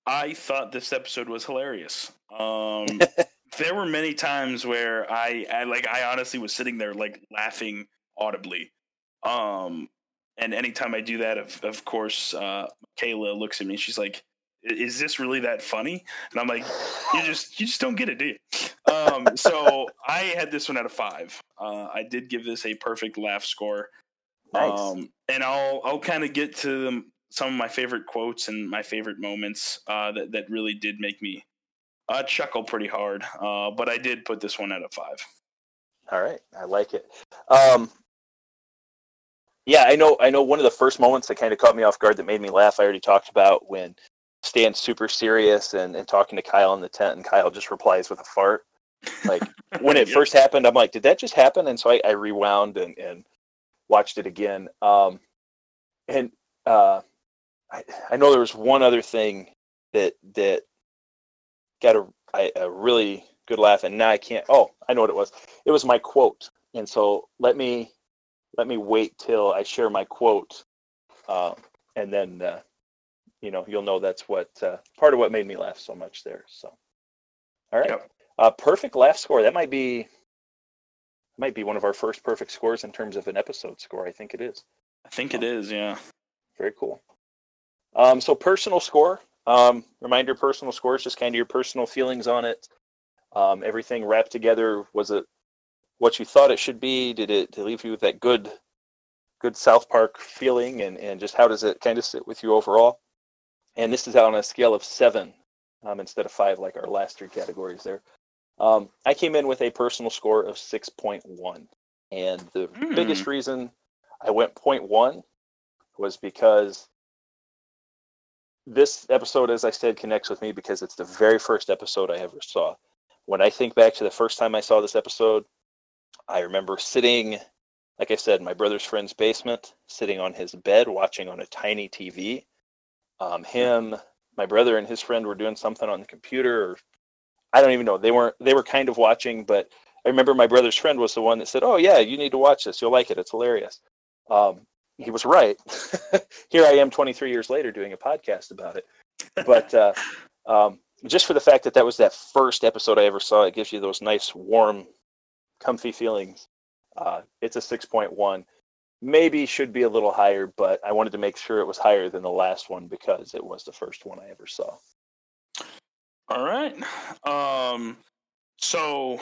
B: I thought this episode was hilarious. Um, <laughs> there were many times where I, I like I honestly was sitting there like laughing audibly. Um, and anytime I do that, of of course, uh, Kayla looks at me. She's like, "Is this really that funny?" And I'm like, "You <laughs> just you just don't get it, do you?" Um, so I had this one out of five. Uh, I did give this a perfect laugh score.
A: Nice.
B: Um, and I'll I'll kind of get to them, some of my favorite quotes and my favorite moments uh, that that really did make me uh, chuckle pretty hard. Uh, but I did put this one out of five.
A: All right, I like it. Um, yeah, I know. I know. One of the first moments that kind of caught me off guard that made me laugh. I already talked about when Stan's super serious and, and talking to Kyle in the tent, and Kyle just replies with a fart. Like <laughs> when it
B: Yep.
A: first happened, I'm like, did that just happen? And so I, I rewound and, and watched it again. Um, and uh, I, I know there was one other thing that that got a, I- a really good laugh, and now I can't. Oh, I know what it was. It was my quote, and so let me let me wait till I share my quote, uh, and then uh, you know you'll know that's what uh, part of what made me laugh so much there. So, all right,
B: Yep.
A: uh, perfect laugh score. That might be might be one of our first perfect scores in terms of an episode score. I think it is.
B: I think it is, yeah.
A: Very cool. Um, so personal score. Um, reminder: personal scores, just kind of your personal feelings on it. Um, everything wrapped together. Was it what you thought it should be? Did it, did it leave you with that good, good South Park feeling? And and just how does it kind of sit with you overall? And this is out on a scale of seven um, instead of five, like our last three categories there. Um, I came in with a personal score of six point one, and the
B: Hmm.
A: biggest reason I went point one was because this episode, as I said, connects with me because it's the very first episode I ever saw. When I think back to the first time I saw this episode, I remember sitting, like I said, my brother's friend's basement, sitting on his bed, watching on a tiny TV. Um, him, my brother, and his friend were doing something on the computer, or I don't even know. They weren't. They were kind of watching, but I remember my brother's friend was the one that said, "Oh yeah, you need to watch this. You'll like it. It's hilarious." Um, he was right. <laughs> Here I am 23 years later doing a podcast about it. But uh, <laughs> um, just for the fact that that was that first episode I ever saw, it gives you those nice, warm, comfy feelings. Uh, it's a 6.1. Maybe should be a little higher, but I wanted to make sure it was higher than the last one because it was the first one I ever saw.
B: All right. Um, so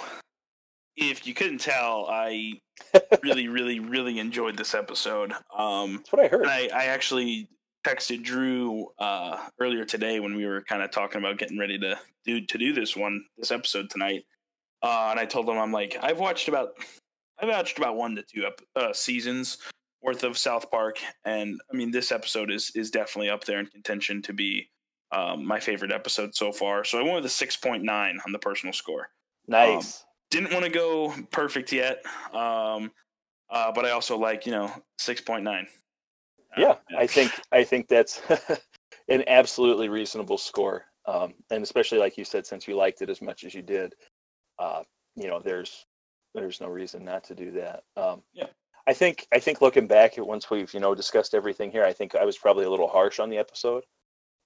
B: if you couldn't tell, I <laughs> really, really, really enjoyed this episode. Um,
A: That's what I heard.
B: and I, I actually texted Drew uh, earlier today when we were kind of talking about getting ready to do to do this one, this episode tonight. Uh, and I told him I'm like I've watched about I've watched about one to two ep- uh, seasons worth of South Park, and I mean this episode is is definitely up there in contention to be um, my favorite episode so far. So I went with a six point nine on the personal score.
A: nice.
B: Didn't want to go perfect yet, um, uh, but I also like you know six point nine.
A: yeah, I think I think that's <laughs> an absolutely reasonable score, um, and especially like you said, since you liked it as much as you did, uh, you know, there's there's no reason not to do that. Um,
B: Yeah.
A: I think I think looking back at once we've you know discussed everything here, I think I was probably a little harsh on the episode,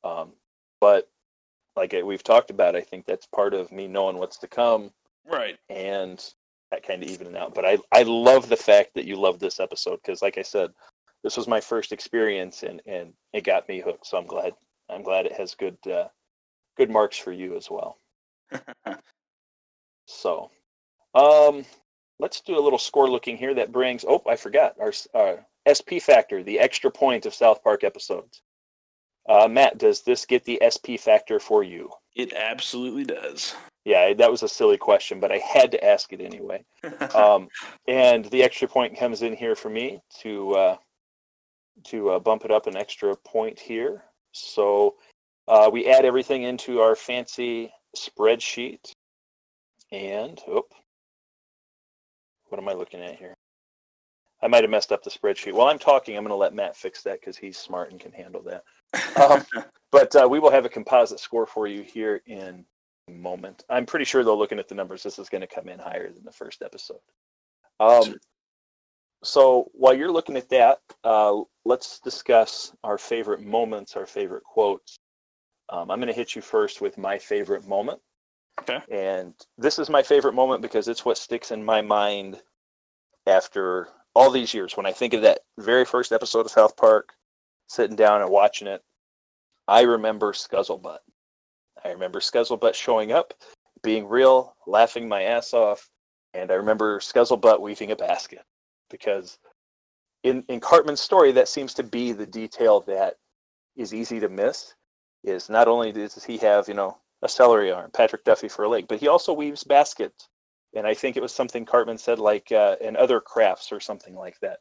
A: um, but like uh, we've talked about, I think that's part of me knowing what's to come
B: Right.
A: and that kind of evening out. But I I love the fact that you love this episode because, like I said, this was my first experience and and it got me hooked. So I'm glad I'm glad it has good uh, good marks for you as well. <laughs> So, um, let's do a little score looking here. That brings oh I forgot our uh, SP factor, the extra point of South Park episodes. Uh, Matt, does this get the SP factor for you?
B: It absolutely does.
A: Yeah, that was a silly question, but I had to ask it anyway. <laughs> um, and the extra point comes in here for me to uh, to uh, bump it up an extra point here. So uh, we add everything into our fancy spreadsheet, and oh, what am I looking at here? I might have messed up the spreadsheet. While I'm talking, I'm going to let Matt fix that because he's smart and can handle that. <laughs> Um, but uh, we will have a composite score for you here in moment. I'm pretty sure though, looking at the numbers, this is going to come in higher than the first episode. Um, so while you're looking at that, uh, let's discuss our favorite moments, our favorite quotes. Um, I'm going to hit you first with my favorite moment.
B: Okay.
A: And this is my favorite moment because it's what sticks in my mind after all these years, when I think of that very first episode of South Park, sitting down and watching it, I remember Scuzzlebutt. I remember Scuzzlebutt showing up, being real, laughing my ass off, and I remember Scuzzlebutt weaving a basket because in in Cartman's story, that seems to be the detail that is easy to miss. Is not only does he have you know a celery arm, Patrick Duffy for a leg, but he also weaves baskets. And I think it was something Cartman said like uh, in other crafts or something like that.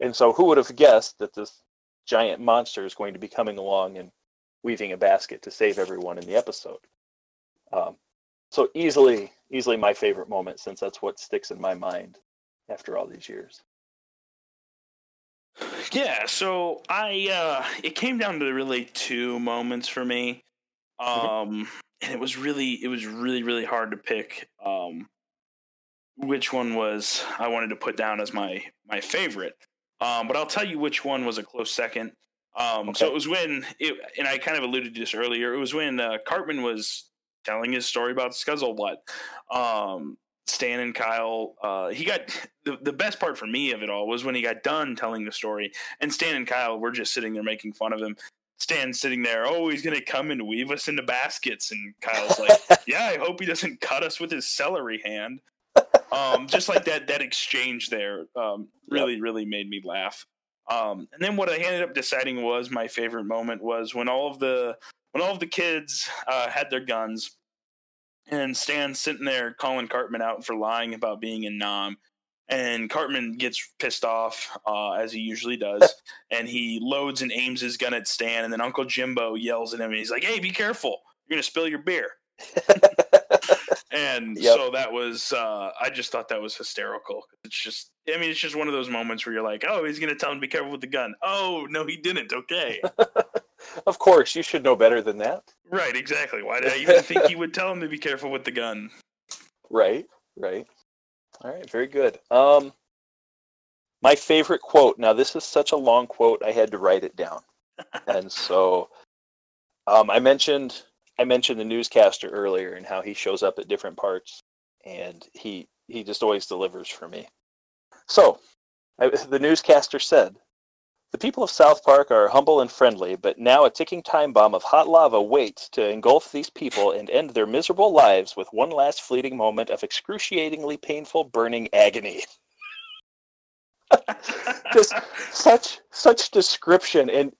A: And so, who would have guessed that this giant monster is going to be coming along and weaving a basket to save everyone in the episode? Um, so easily, easily my favorite moment since that's what sticks in my mind after all these years.
B: Yeah, so I uh it came down to really two moments for me.
A: Mm-hmm.
B: Um and it was really it was really really hard to pick um which one was I wanted to put down as my my favorite. Um but I'll tell you which one was a close second. Um so it was when it and I kind of alluded to this earlier. It was when uh, Cartman was telling his story about Scuzzlebutt. Um Stan and Kyle, uh, he got the, the best part for me of it all was when he got done telling the story, and Stan and Kyle were just sitting there making fun of him. Stan's sitting there, oh, he's gonna come and weave us into baskets, and Kyle's like, <laughs> yeah, I hope he doesn't cut us with his celery hand. Um, just like that, that exchange there, um, really, really made me laugh. Um, and then what I ended up deciding was my favorite moment was when all of the when all of the kids uh, had their guns and Stan's sitting there calling Cartman out for lying about being in Nam. And Cartman gets pissed off, uh, as he usually does, <laughs> and he loads and aims his gun at Stan. And then Uncle Jimbo yells at him, and he's like, "Hey, be careful! You're gonna spill your beer." <laughs> And
A: Yep.
B: so that was, uh, I just thought that was hysterical. It's just, I mean, it's just one of those moments where you're like, "Oh, he's gonna tell him to be careful with the gun." Oh, no, he didn't. Okay, <laughs>
A: of course, you should know better than that.
B: right, exactly. Why did I even think he <laughs> would tell him to be careful with the gun?
A: Right, right. All right, very good. Um, my favorite quote. Now, this is such a long quote, I had to write it down, and so um, I mentioned I mentioned the newscaster earlier and how he shows up at different parts, and he he just always delivers for me. So, I, the newscaster said. The people of South Park are humble and friendly, but now a ticking time bomb of hot lava waits to engulf these people and end their miserable lives with one last fleeting moment of excruciatingly painful burning agony. <laughs> Just such such description and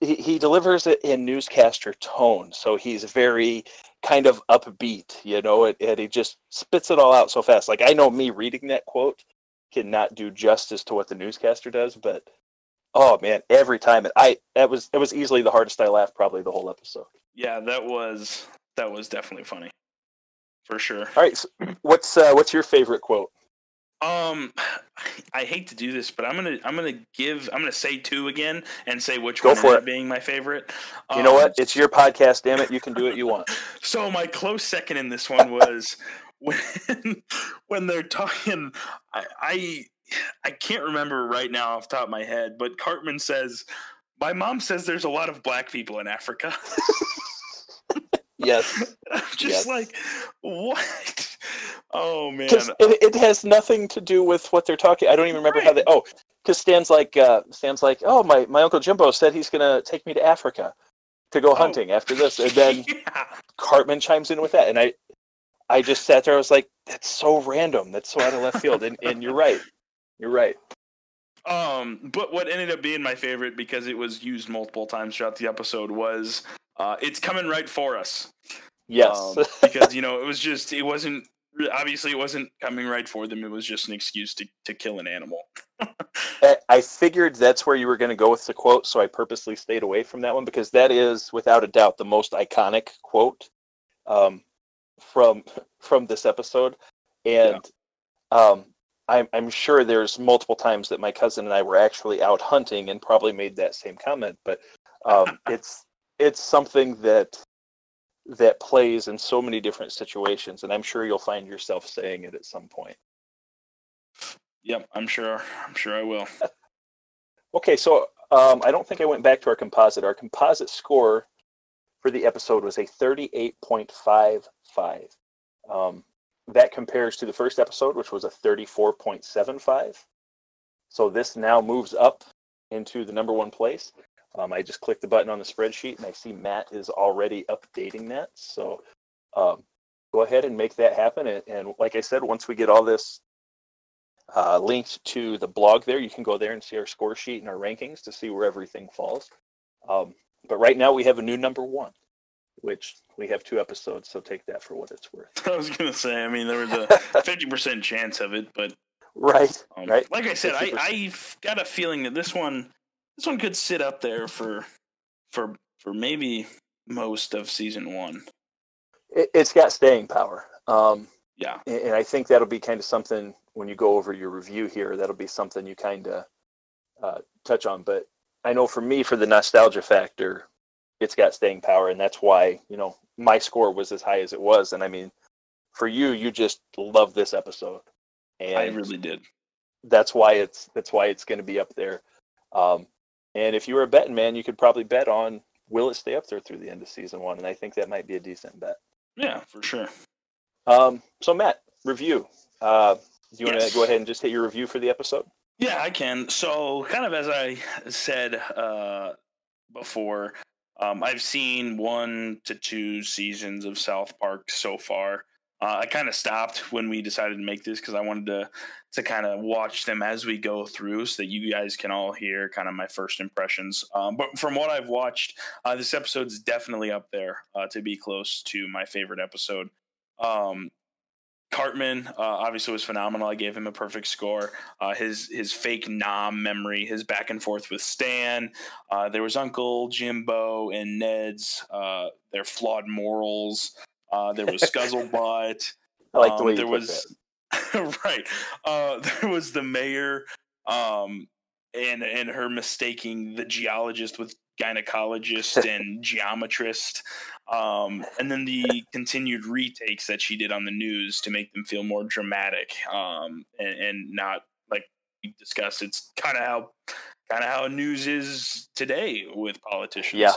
A: he, he delivers it in newscaster tone so he's very kind of upbeat you know and, and he just spits it all out so fast. Like i know me reading that quote cannot do justice to what the newscaster does but oh man every time it, i that was it was easily the hardest i laughed probably the whole episode.
B: Yeah, that was that was definitely funny, for sure.
A: all right so <clears throat> what's uh, what's your favorite quote
B: Um, <sighs> I hate to do this, but I'm gonna I'm gonna give I'm gonna say two again and say which
A: Go
B: one
A: for it.
B: being my favorite.
A: you know
B: Um,
A: what it's your podcast damn it you can do what you want <laughs>
B: So my close second in this one was <laughs> when when they're talking. I, I I can't remember right now off the top of my head, but Cartman says, "My mom says there's a lot of black people in Africa." <laughs>
A: yes <laughs>
B: I'm
A: Yes.
B: just like, what? <laughs> Oh man,
A: because it, it has nothing to do with what they're talking. I don't even remember how they. Oh, because Stan's like, uh, Stan's like, oh my my uncle Jimbo said he's gonna take me to Africa to go
B: Oh.
A: hunting after this, and <laughs> then
B: yeah.
A: Cartman chimes in with that, and I I just sat there. I was like, that's so random. That's so out of left field. And and you're right. You're right.
B: Um, but what ended up being my favorite because it was used multiple times throughout the episode was uh, "It's coming right for us."
A: Yes.
B: Um, <laughs> because you know it was just it wasn't obviously it wasn't coming right for them. It was just an excuse to to kill an animal. <laughs>
A: I- I figured that's where you were going to go with the quote, so I purposely stayed away from that one because that is, without a doubt, the most iconic quote um, from <laughs> from this episode. And um, I'm I'm sure there's multiple times that my cousin and I were actually out hunting and probably made that same comment. But um, <laughs> it's it's something that that plays in so many different situations, and I'm sure you'll find yourself saying it at some point.
B: Yep, I'm sure. I'm sure I will. <laughs>
A: Okay, so um, I don't think I went back to our composite. Our composite score for the episode was a 38.55. Um, that compares to the first episode, which was a 34.75. So this now moves up into the number one place. Um, I just clicked the button on the spreadsheet and I see Matt is already updating that. So um, go ahead and make that happen. And, and, like I said, once we get all this uh, linked to the blog there, you can go there and see our score sheet and our rankings to see where everything falls. Um, but right now we have a new number one, which we have two episodes. So take that for what it's worth. <laughs>
B: I was going to say, I mean, there was a <laughs> 50% chance of it, but.
A: Right,
B: um,
A: right.
B: Like I said, I, I've got a feeling that this one this one could sit up there for for for maybe most of season one.
A: It, has got staying power. Um,
B: yeah,
A: and, and, I think that'll be kind of something when you go over your review here. That'll be something you kind of uh, touch on. But I know for me, for the nostalgia factor, it's got staying power, and that's why you know my score was as high as it was. And I mean, for you, you just love this episode. And
B: I really did.
A: That's why it's that's why it's going to be up there. Um, and if you were a betting man, you could probably bet on will it stay up there through the end of season one, and I think that might be a decent bet.
B: Yeah, for sure.
A: Um, so Matt, review. Uh, do you yes. want to go ahead and just hit your review for the episode?
B: Yeah, I can. So, kind of as I said uh, before, um, I've seen one to two seasons of South Park so far. Uh, I kind of stopped when we decided to make this because I wanted to to kind of watch them as we go through, so that you guys can all hear kind of my first impressions. Um, but from what I've watched, uh, this episode's definitely up there uh, to be close to my favorite episode. Um, Cartman uh, obviously was phenomenal. I gave him a perfect score. Uh, his his fake Nam memory, his back and forth with Stan. Uh, there was Uncle Jimbo and Ned's uh, their flawed morals. Uh, there was Scuzzlebutt. <laughs>
A: I like the way
B: um, there
A: was <laughs>
B: right. Uh, <laughs> there was the mayor, um, and and her mistaking the geologist with gynecologist and geometrist, um, and then the continued retakes that she did on the news to make them feel more dramatic um, and, and not like we discussed. It's kind of how kind of how news is today with politicians.
A: Yeah.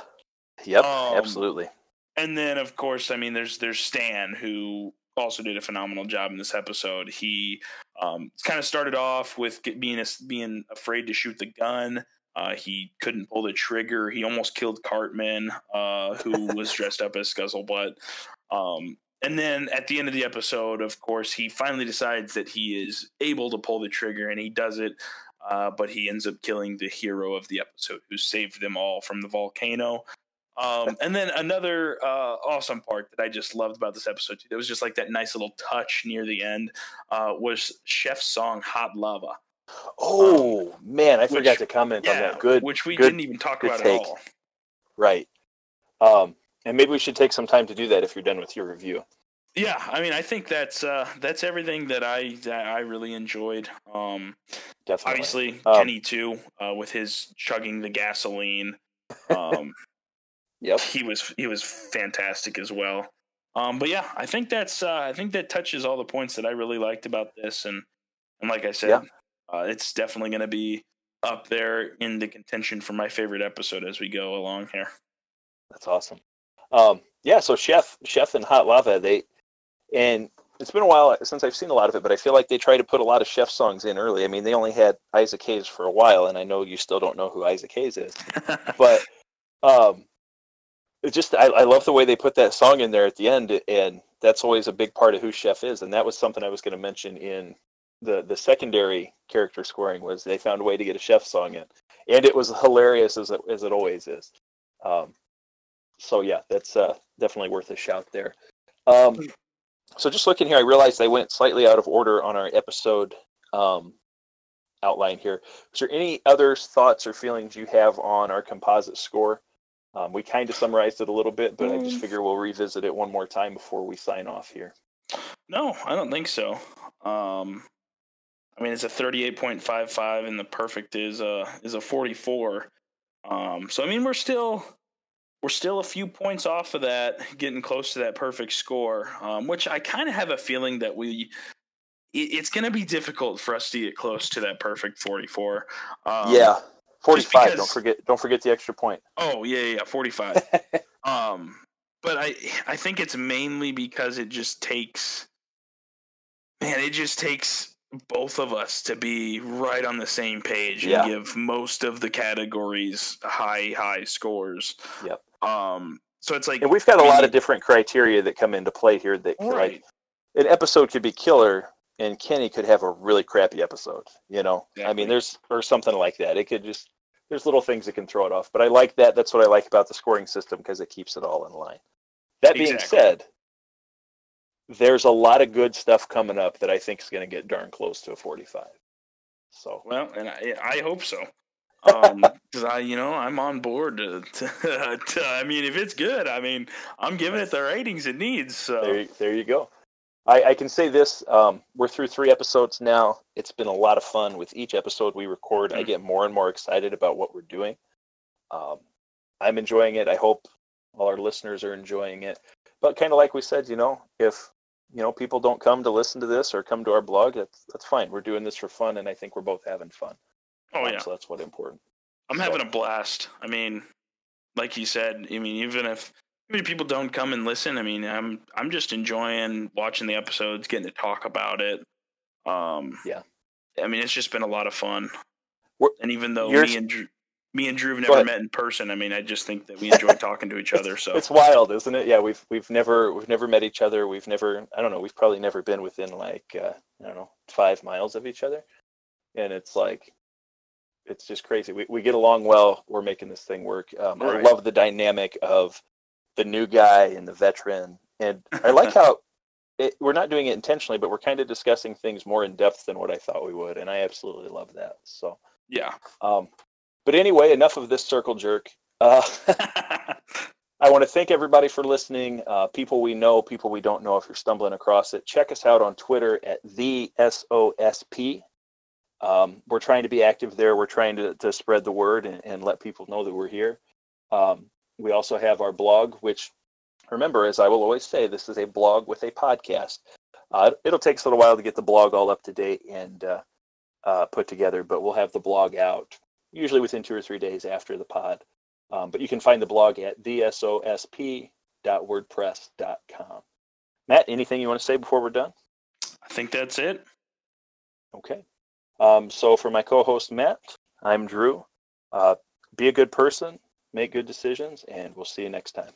A: Yep. Um, absolutely
B: and then of course, I mean, there's there's Stan who also did a phenomenal job in this episode. He um, kind of started off with being a, being afraid to shoot the gun. Uh, he couldn't pull the trigger. He almost killed Cartman, uh, who was dressed up as Scuzzlebutt. Um, and then at the end of the episode, of course, he finally decides that he is able to pull the trigger, and he does it. Uh, but he ends up killing the hero of the episode, who saved them all from the volcano. Um, and then another uh, awesome part that I just loved about this episode too, that was just like that nice little touch near the end, uh, was Chef's song "Hot Lava."
A: Oh um, man, I forgot to comment
B: yeah,
A: on that. Good,
B: which we
A: good,
B: didn't even talk about take. at all.
A: Right. Um, and maybe we should take some time to do that if you're done with your review.
B: Yeah, I mean, I think that's uh, that's everything that I that I really enjoyed. Um,
A: Definitely.
B: Obviously, um, Kenny too, uh, with his chugging the gasoline. Um, <laughs>
A: Yep.
B: He was he was fantastic as well. Um, but yeah, I think that's uh, I think that touches all the points that I really liked about this, and and like I said, yeah. Uh, it's definitely going to be up there in the contention for my favorite episode as we go along here.
A: That's awesome. Um, yeah, so Chef Chef and Hot Lava, they and it's been a while since I've seen a lot of it, but I feel like they try to put a lot of Chef songs in early. I mean, they only had Isaac Hayes for a while, and I know you still don't know who Isaac Hayes is, <laughs> but um, it just I, I love the way they put that song in there at the end, and that's always a big part of who Chef is, and that was something I was going to mention in the the secondary character scoring was they found a way to get a Chef song in, and it was hilarious as it, as it always is. Um, so yeah, that's uh, definitely worth a shout there. Um, so just looking here, I realized I went slightly out of order on our episode um, outline here. Is there any other thoughts or feelings you have on our composite score? Um, we kind of summarized it a little bit, but. I just mm. figure we'll revisit it one more time before we sign off here.
B: No, I don't think so. Um, I mean, it's a 38.55, and the perfect is a is a 44. Um, so I mean, we're still we're still a few points off of that, getting close to that perfect score. Um, which I kind of have a feeling that we it's going to be difficult for us to get close to that perfect 44.
A: Um, yeah, 45 because, don't forget don't forget the extra point
B: oh yeah yeah 45 <laughs> um but i i think it's mainly because it just takes man it just takes both of us to be right on the same page
A: Yeah.
B: and give most of the categories high high scores.
A: Yep.
B: Um. So it's like
A: And we've got a lot of different criteria that come into play here. That
B: right.
A: like an episode could be killer, and Kenny could have a really crappy episode. You know, I mean, there's or something like that. It could just there's little things that can throw it off. But I like that. That's what I like about the scoring system because it keeps it all in line. That being
B: Exactly.
A: said, there's a lot of good stuff coming up that I think is going to get darn close to a 45. So
B: Well, and I, I hope so. <laughs> Um, because I, you know, I'm on board to, <laughs> to, to. I mean, if it's good, I mean, I'm giving it the ratings it needs. So
A: there, there you go. I, I can say this: um, we're through three episodes now. It's been a lot of fun. With each episode we record, I
B: Mm.
A: get more and more excited about what we're doing. Um, I'm enjoying it. I hope all our listeners are enjoying it. But kind of like we said, you know, if you know people don't come to listen to this or come to our blog, that's that's fine. We're doing this for fun, and I think we're both having fun.
B: oh
A: Um,
B: yeah,
A: So that's what's important.
B: I'm
A: so-
B: having a blast. I mean, like you said, I mean, even if even if people don't come and listen, I mean, I'm I'm just enjoying watching the episodes, getting to talk about it. Um,
A: Yeah.
B: I mean, it's just been a lot of fun.
A: We're-
B: and even though me and Drew, me and Drew have never met in person, I mean, I just think that we enjoy <laughs> talking to each other. So
A: It's wild, isn't it? Yeah, we've we've never we've never met each other. We've never I don't know. We've probably never been within like uh, I don't know five miles of each other, and it's like it's just crazy. We we get along well. We're making this thing work. Um, I
B: Right.
A: love the dynamic of the new guy and the veteran, and I like <laughs> how. It, we're not doing it intentionally, but we're kind of discussing things more in depth than what I thought we would, and I absolutely love that. So,
B: yeah.
A: um, but anyway, enough of this circle jerk. Uh, <laughs> I want to thank everybody for listening. Uh, people we know, people we don't know, if you're stumbling across it, check us out on Twitter at the SOSP. Um, we're trying to be active there. We're trying to, to spread the word and, and let people know that we're here. Um, we also have our blog, which, remember, as I will always say, this is a blog with a podcast. Uh, it'll take us a little while to get the blog all up to date and uh, uh, put together, but we'll have the blog out usually within two or three days after the pod. Um, but you can find the blog at thesosp.wordpress.com. Matt, anything you want to say before we're done?
B: I think that's it.
A: Okay. Um, so for my co-host Matt, I'm Drew. Uh, be a good person, make good decisions, and we'll see you next time.